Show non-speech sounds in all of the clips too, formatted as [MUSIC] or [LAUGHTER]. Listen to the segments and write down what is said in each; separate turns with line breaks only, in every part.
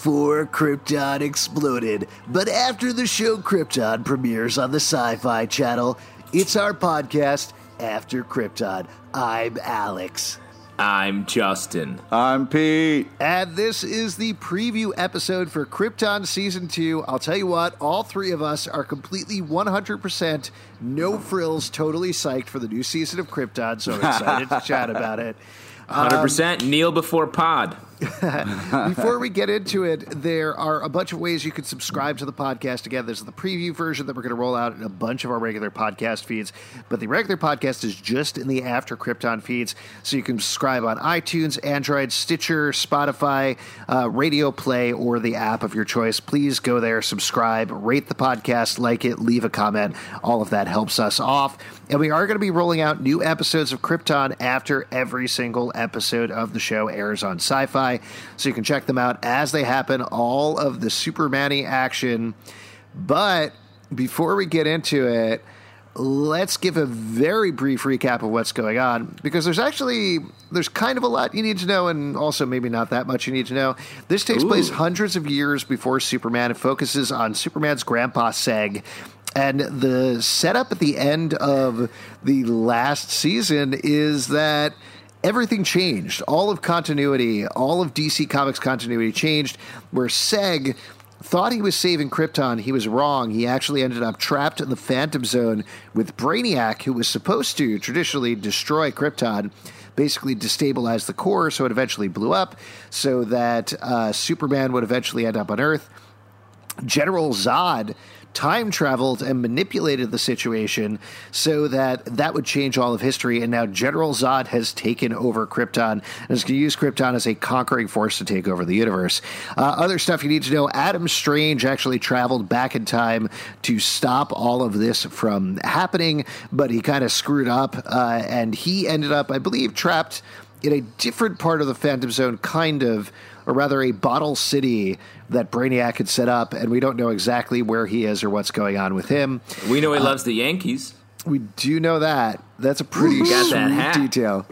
Before Krypton exploded, but after the show Krypton premieres on the Sci Fi Channel, it's our podcast, After Krypton. I'm Alex.
I'm Justin.
I'm Pete.
And this is the preview episode for Krypton Season 2. I'll tell you what, all three of us are completely 100% no frills, totally psyched for the new season of Krypton, so I'm excited to chat about it. [LAUGHS]
100% kneel before pod. [LAUGHS]
Before we get into it, there are a bunch of ways you can subscribe to the podcast. Again, there's the preview version that we're going to roll out in a bunch of our regular podcast feeds, but the regular podcast is just in the After Krypton feeds. So you can subscribe on iTunes, Android, Stitcher, Spotify, uh, Radio Play, or the app of your choice. Please go there, subscribe, rate the podcast, like it, leave a comment. All of that helps us off. And we are going to be rolling out new episodes of Krypton after every single episode of the show airs on sci fi. So you can check them out as they happen, all of the Superman action. But before we get into it, let's give a very brief recap of what's going on because there's actually there's kind of a lot you need to know and also maybe not that much you need to know this takes
Ooh.
place hundreds of years before superman it focuses on superman's grandpa seg and the setup at the end of the last season is that everything changed. All of continuity, all of DC Comics continuity changed, where Seg thought he was saving Krypton. He was wrong. He actually ended up trapped in the Phantom Zone with Brainiac, who was supposed to traditionally destroy Krypton. Basically, destabilize the core, so it eventually blew up, so that uh, Superman would eventually end up on Earth. General Zod time traveled and manipulated the situation so that that would change all of history. And now General Zod has taken over Krypton and is going to use Krypton as a conquering force to take over the universe. Uh, other stuff you need to know Adam Strange actually traveled back in time to stop all of this from happening, but he kind of screwed up uh, and he ended up, I believe, trapped in a different part of the Phantom Zone, kind of, or rather a bottle city that Brainiac had set up, and we don't know exactly where he is or what's going on with him.
We know he loves the Yankees.
We do know that. That's a pretty sweet detail.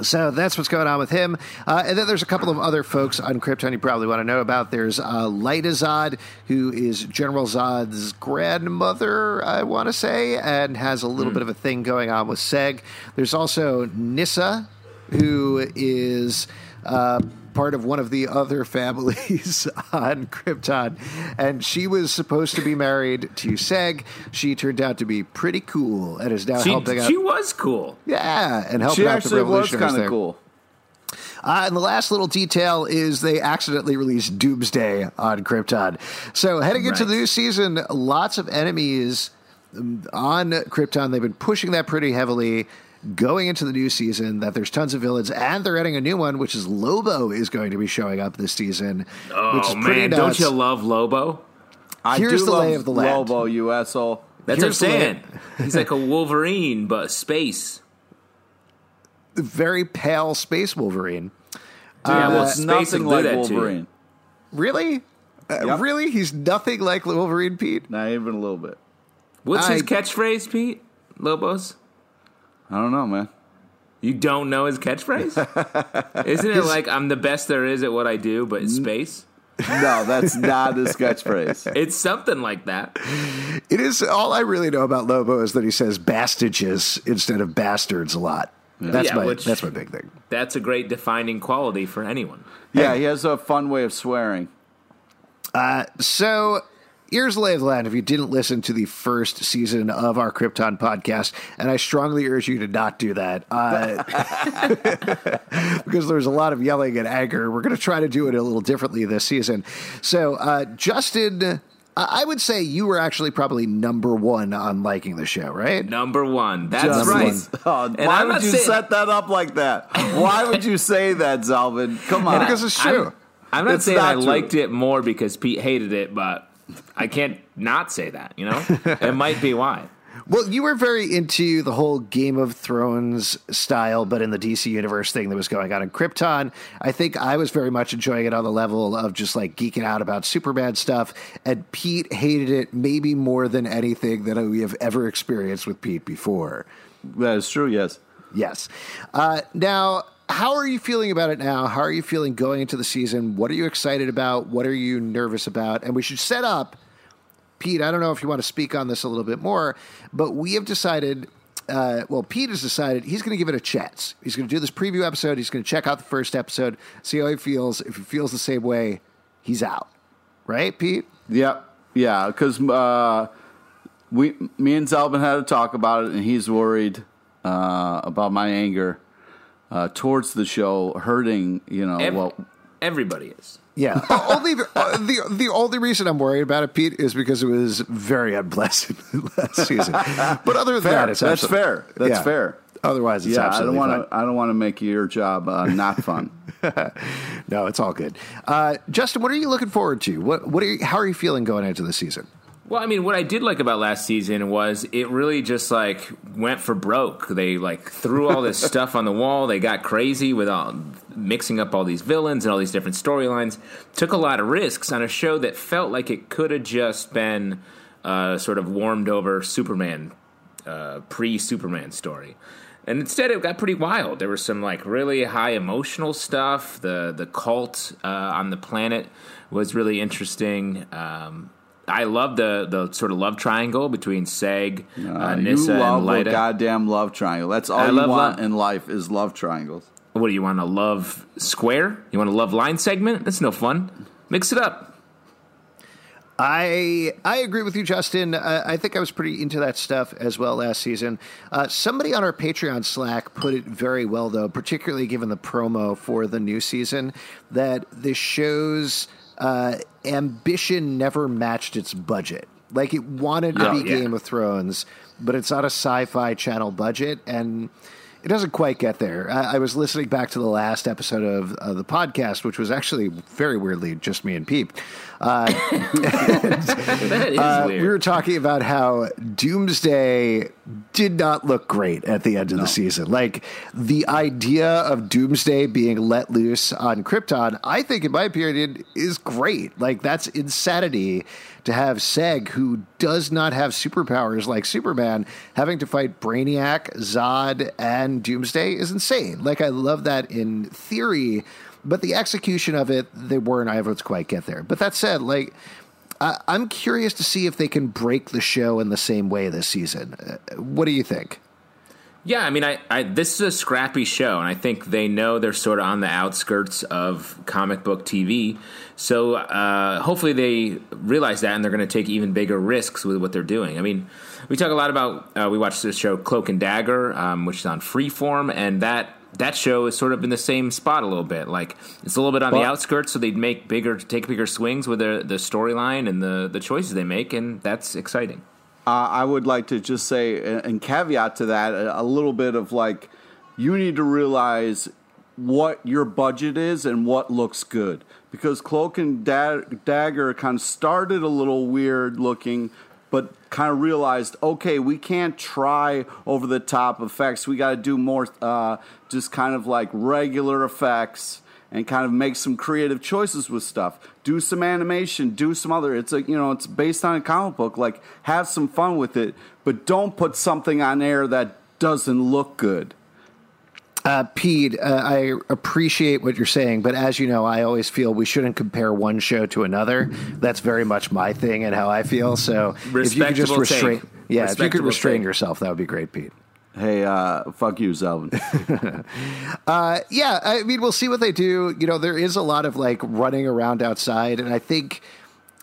So that's what's going on with him. Uh, and then there's a couple of other folks on Krypton you probably want to know about. There's uh, Lyta Zod, who is General Zod's grandmother, I want to say, and has a little bit of a thing going on with Seg. There's also Nyssa, who is uh, part of one of the other families [LAUGHS] on Krypton. And she was supposed to be married to Seg. She turned out to be pretty cool and is now
She,
helping out.
she was cool.
Yeah, and helping
She
out the
actually was kind of
there.
cool.
Uh, and the last little detail is they accidentally released Doomsday on Krypton. So heading into the new season, lots of enemies um, on Krypton. They've been pushing that pretty heavily. Going into the new season, that there's tons of villains, and they're adding a new one, which is Lobo is going to be showing up this season, which is
Oh,
pretty
man.
nuts.
Don't you love Lobo?
I
Here's
do
the
love
lay of the land.
Lobo, you asshole.
That's
Here's
what I'm saying. He's like a [LAUGHS] Wolverine, but space.
Very pale space Wolverine.
yeah, well,
That's
space
nothing like
that to you.
Wolverine.
Really? Uh,
Yep.
Really? He's nothing like Wolverine, Pete?
Not even a little bit.
What's his catchphrase, Pete? Lobos?
I don't know, man.
You don't know his catchphrase? [LAUGHS] Isn't it like I'm the best there is at what I do, but in space?
No, that's not his catchphrase. [LAUGHS]
It's something like that.
It is all I really know about Lobo is that he says bastages instead of bastards a lot. That's
Yeah,
my
which-
that's my big thing.
That's a great defining quality for anyone.
Yeah, he has a fun way of swearing.
Uh, so here's the lay of the land. If you didn't listen to the first season of our Krypton podcast, and I strongly urge you to not do that, uh, [LAUGHS] because there's a lot of yelling and anger. We're going to try to do it a little differently this season. So uh, Justin. I I would say you were actually probably number one on liking the show, right?
Number one. That's
Just-
right. [LAUGHS]
Oh,
And
why
I'm
would you
saying-
set that up like that? Why would you say that, Zalben? Come on.
Because it's true.
I'm, I'm not
It's
saying
not
I
true.
liked it more because Pete hated it, but I can't not say that, you know? it might be why.
Well, you were very into the whole Game of Thrones style, but in the DC universe thing that was going on in Krypton. I think I was very much enjoying it on the level of just like geeking out about Superman stuff. And Pete hated it maybe more than anything that we have ever experienced with Pete before.
that is true, yes.
Yes. Uh, now, how are you feeling about it now? How are you feeling going into the season? What are you excited about? What are you nervous about? And we should set up, Pete. I don't know if you want to speak on this a little bit more, but we have decided. Uh, well, Pete has decided he's going to give it a chance. He's going to do this preview episode. He's going to check out the first episode, see how he feels. If he feels the same way, he's out. Right, Pete?
Yep. Yeah, because uh, we, me and Zalben had to talk about it, and he's worried uh, about my anger uh, towards the show hurting. You know,
Ev-
well,
Everybody is.
Yeah. [LAUGHS] only uh, the the only reason I'm worried about it, Pete, is because it was very unpleasant [LAUGHS] last season. But other than
fair.
that, it's
That's fair. That's
yeah.
fair.
Otherwise, it's
Yeah, I don't want to. I don't want to make your job uh, not [LAUGHS] fun.
No, it's all good. Uh, Justin, what are you looking forward to? What what are you, how are you feeling going into the season?
Well, I mean, what I did like about last season was it really just like went for broke. They like threw all this [LAUGHS] stuff on the wall. They got crazy with all mixing up all these villains and all these different storylines. Took a lot of risks on a show that felt like it could have just been uh, sort of warmed over Superman, uh, pre Superman story. And instead, it got pretty wild. There was some like really high emotional stuff. The the cult uh, on the planet was really interesting. Um, I love the the sort of love triangle between Seg, uh,
Uh, you
Nyssa,
love
and
a
Lyta.
goddamn love triangle. That's all
I
you
love
want
love-
in life is love triangles.
What do you want? A love square? You want a love line segment? That's no fun. Mix it up.
I I agree with you, Justin. Uh, I think I was pretty into that stuff as well last season. Uh, somebody on our Patreon Slack put it very well, though, particularly given the promo for the new season, that this show's uh, ambition never matched its budget. Like it wanted to
Oh,
be
yeah.
Game of Thrones, but it's on a Sci-Fi Channel budget, and it doesn't quite get there. I, I was listening back to the last episode of, of the podcast, which was actually very weirdly just me and Peep. [LAUGHS]
That is
Uh,
weird.
we were talking about how Doomsday did not look great at the end of the season. Like the idea of Doomsday being let loose on Krypton, I think, in my opinion, is great. Like that's insanity to have Seg, who does not have superpowers like Superman, having to fight Brainiac, Zod, and Doomsday is insane. Like I love that in theory. But the execution of it, they weren't able to quite get there. But that said, like, I, I'm curious to see if they can break the show in the same way this season. Uh, what do you think?
Yeah, I mean, I, I this is a scrappy show, and I think they know they're sort of on the outskirts of comic book TV. So uh, hopefully they realize that, and they're going to take even bigger risks with what they're doing. I mean, we talk a lot about uh, we watched this show Cloak and Dagger, um, which is on Freeform, and that that show is sort of in the same spot a little bit. Like it's a little bit on the outskirts, so they'd make bigger, take bigger swings with the the storyline and the the choices they make, and that's exciting.
Uh, I would like to just say, and caveat to that, a, a little bit of like, you need to realize what your budget is and what looks good. Because Cloak and da- Dagger kind of started a little weird looking, but kind of realized, okay, we can't try over the top effects. We got to do more, uh, just kind of like regular effects and kind of make some creative choices with stuff. Do some animation, do some other. It's a you know, it's based on a comic book. Like have some fun with it, but don't put something on air that doesn't look good.
Uh, Pete, uh, I appreciate what you're saying, but as you know, I always feel we shouldn't compare one show to another. That's very much my thing and how I feel. So if you could just restrain,
take.
yeah, if you could restrain
take.
yourself, that would be great, Pete.
Hey, uh, fuck you, Zalben. [LAUGHS]
Uh, yeah, I mean, we'll see what they do. You know, there is a lot of like running around outside, and I think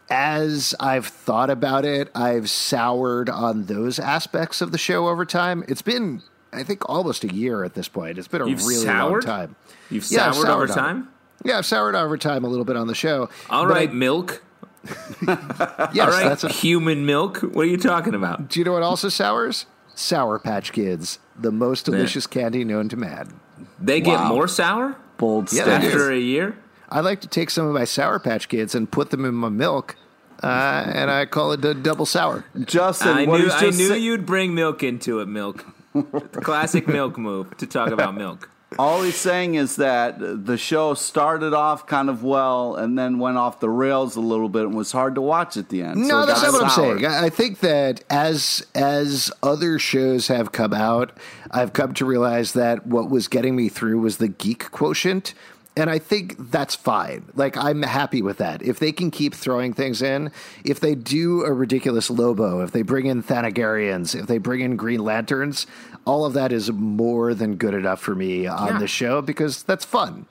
as I've thought about it, I've soured on those aspects of the show over time. It's been, I think, almost a year at this point. It's been a
You've
really
soured?
long time.
You've
Yeah, I've
soured over
soured on
time.
Yeah, I've soured over time a little bit on the show.
All right,
I-
milk. [LAUGHS]
yes,
All right,
that's a,
human milk. What are you talking about?
Do you know what also sours? Sour Patch Kids, the most delicious candy known to man.
They get
Wow.
more sour
Bold
Yeah,
stance.
after a year.
I like to take some of my Sour Patch Kids and put them in my milk, uh, and I call it a double sour.
Justin,
I
what
knew I
just
knew
sa-
you'd bring milk into it. Milk, the [LAUGHS] classic milk move to talk about milk.
All he's saying is that the show started off kind of well and then went off the rails a little bit and was hard to watch at the end.
No,
it
that's not what I'm
sour.
saying. I I think that as as other shows have come out, I've come to realize that what was getting me through was the geek quotient. And I think that's fine. Like I'm happy with that. If they can keep throwing things in, if they do a ridiculous Lobo, if they bring in Thanagarians, if they bring in Green Lanterns, all of that is more than good enough for me on
Yeah.
the show because that's fun.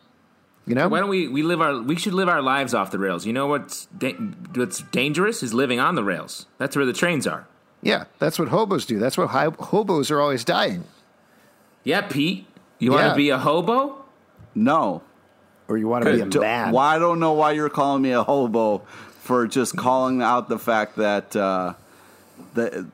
You know?
Why don't we we live our we should live our lives off the rails? You know what's da- what's dangerous is living on the rails. That's where the trains are.
yeah, that's what hobos do. That's what hi- hobos are always dying.
Yeah, Pete, you want to be a hobo?
No.
Or you want to be a man.
Why I don't know why you're calling me a hobo for just calling out the fact that uh, that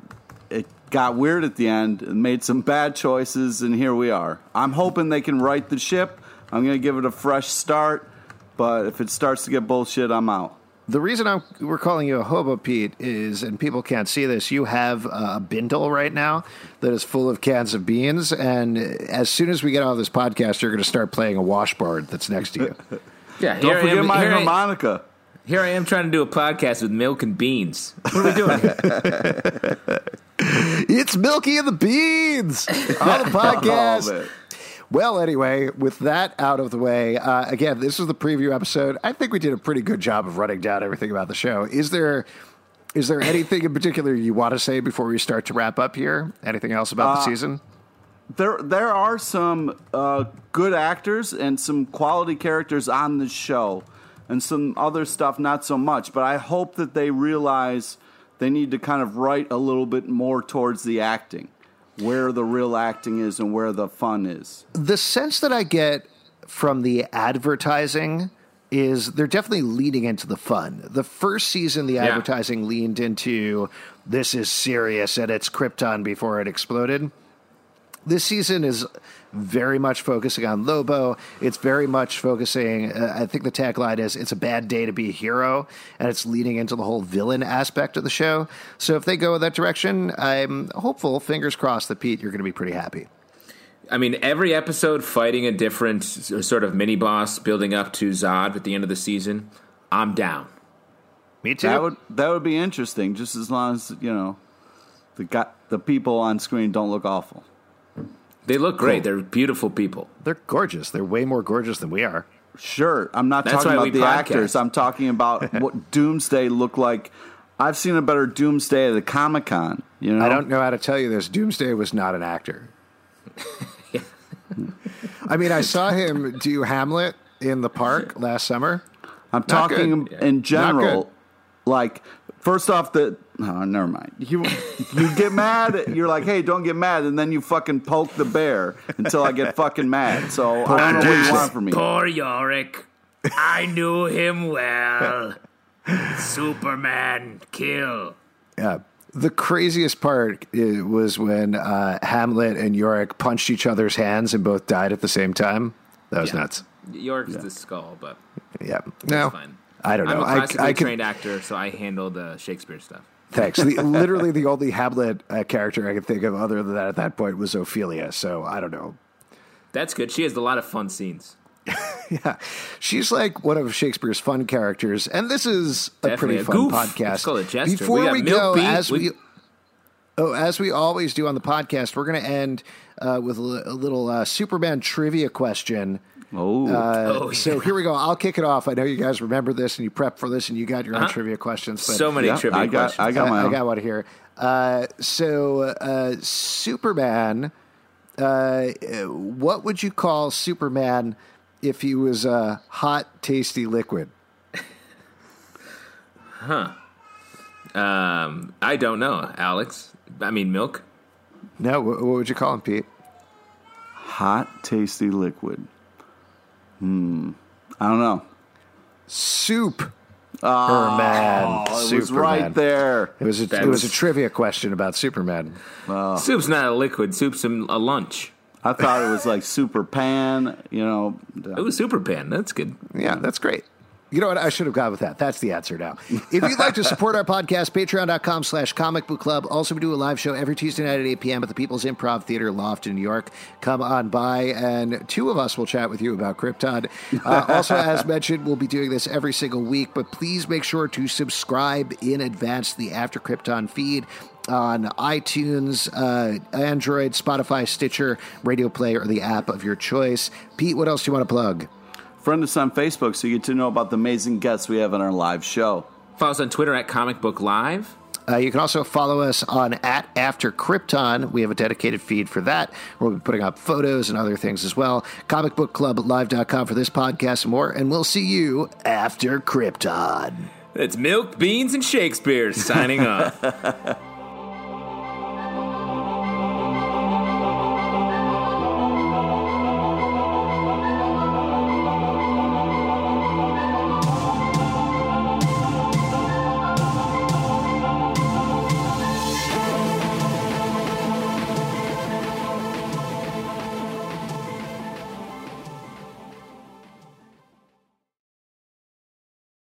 it got weird at the end and made some bad choices, and here we are. I'm hoping they can right the ship. I'm going to give it a fresh start, but if it starts to get bullshit, I'm out.
The reason I'm, we're calling you a hobo, Pete, is, and people can't see this, you have a bindle right now that is full of cans of beans. And as soon as we get off this podcast, you're going to start playing a washboard that's next to you. [LAUGHS]
Yeah,
Don't forget
am,
my
here I-
harmonica.
Here I am trying to do a podcast with milk and beans. What are we doing? [LAUGHS]
it's Milky and the Beans [LAUGHS] on the podcast. Well, anyway, with that out of the way, uh, again, this is the preview episode. I think we did a pretty good job of running down everything about the show. Is there is there anything in particular you want to say before we start to wrap up here? Anything else about the season?
there there are some uh, good actors and some quality characters on the show, and some other stuff not so much. But I hope that they realize they need to kind of write a little bit more towards the acting, where the real acting is and where the fun is.
the sense that I get from the advertising is they're definitely leading into the fun. The first season, the advertising leaned into this is serious and it's Krypton before it exploded. This season is very much focusing on Lobo. It's very much focusing. Uh, I think the tagline is "It's a bad day to be a hero," and it's leading into the whole villain aspect of the show. So if they go in that direction, I'm hopeful. Fingers crossed that Pete, you're going to be pretty happy.
I mean, every episode fighting a different sort of mini boss, building up to Zod at the end of the season. I'm down.
Me too.
That would that would be interesting, just as long as you know the got the people on screen don't look awful.
They look great.
Cool.
They're beautiful people.
They're gorgeous. They're way more gorgeous than we are.
Sure, I'm not
That's
talking about the
podcast.
actors. I'm talking about [LAUGHS] what Doomsday looked like. I've seen a better Doomsday at the Comic Con. You know,
I don't know how to tell you this. Doomsday was not an actor. [LAUGHS] I mean, I saw him do Hamlet in the park last summer.
I'm talking
good.
in general.
Good.
Like, first off, the no, never mind. You you get mad. You're like, hey, don't get mad, and then you fucking poke the bear until I get fucking mad. So I don't know what you want from me.
Poor Yorick. I knew him well. Superman kill.
Yeah. The craziest part uh, was when uh, Hamlet and Yorick punched each other's hands and both died at the same time. That was
Yeah.
nuts.
Yorick's the skull, but
Yeah. No,
that's.
I don't know.
I'm
know.
a
I,
classically
I could,
trained actor, so I handle the Shakespeare stuff.
thanks. The, [LAUGHS] literally, the only Hamlet uh, character I could think of other than that at that point was Ophelia. So I don't know.
That's good. She has a lot of fun scenes. [LAUGHS]
Yeah, she's like one of Shakespeare's fun characters, and this is a
Definitely
pretty
a
fun
goof.
podcast.
It's called a jester.
Before
We got
we, go,
Beat.
as we,
We-
oh, as we always do on the podcast, we're going to end uh, with a, a little uh, Superman trivia question.
Oh,
Uh,
Oh,
So here we go. I'll kick it off. I know you guys remember this and you prepped for this and you got your own
Uh-huh.
trivia questions. But
So many
Yeah,
trivia
I got-
questions.
I got my
I, got one here. Uh, so uh, Superman, uh, what would you call Superman if he was a hot, tasty liquid? Huh.
Um, I don't know, Alex. I mean, milk.
No, what, what would you call him, Pete?
hot, tasty liquid. Hmm. I don't know.
Soup. Oh, man.
Oh, it
Superman.
was right there.
It was a,
That
it was a trivia question about Superman.
Soup's not a liquid. Soup's a, a lunch.
I thought it was like super pan. You know,
It was Super Pan. That's good.
Yeah, that's great. You know what? I should have gone with that. That's the answer now. If you'd like to support our podcast, patreon.com slash comic book club. Also, we do a live show every Tuesday night at 8 p.m. at the People's Improv Theater Loft in New York. Come on by, and two of us will chat with you about Krypton. Uh, also, as mentioned, we'll be doing this every single week, but please make sure to subscribe in advance to the After Krypton feed on iTunes, uh, Android, Spotify, Stitcher, Radio Play, or the app of your choice. Pete, what else do you want to plug?
Friend us on Facebook so you get to know about the amazing guests we have on our live show.
Follow us on Twitter at Comic Book Live.
Uh, you can also follow us on at After Krypton. We have a dedicated feed for that. We'll be putting up photos and other things as well. Comicbookclublive.com for this podcast and more. And we'll see you after Krypton.
It's Milk, Beans, and Shakespeare signing off. [LAUGHS]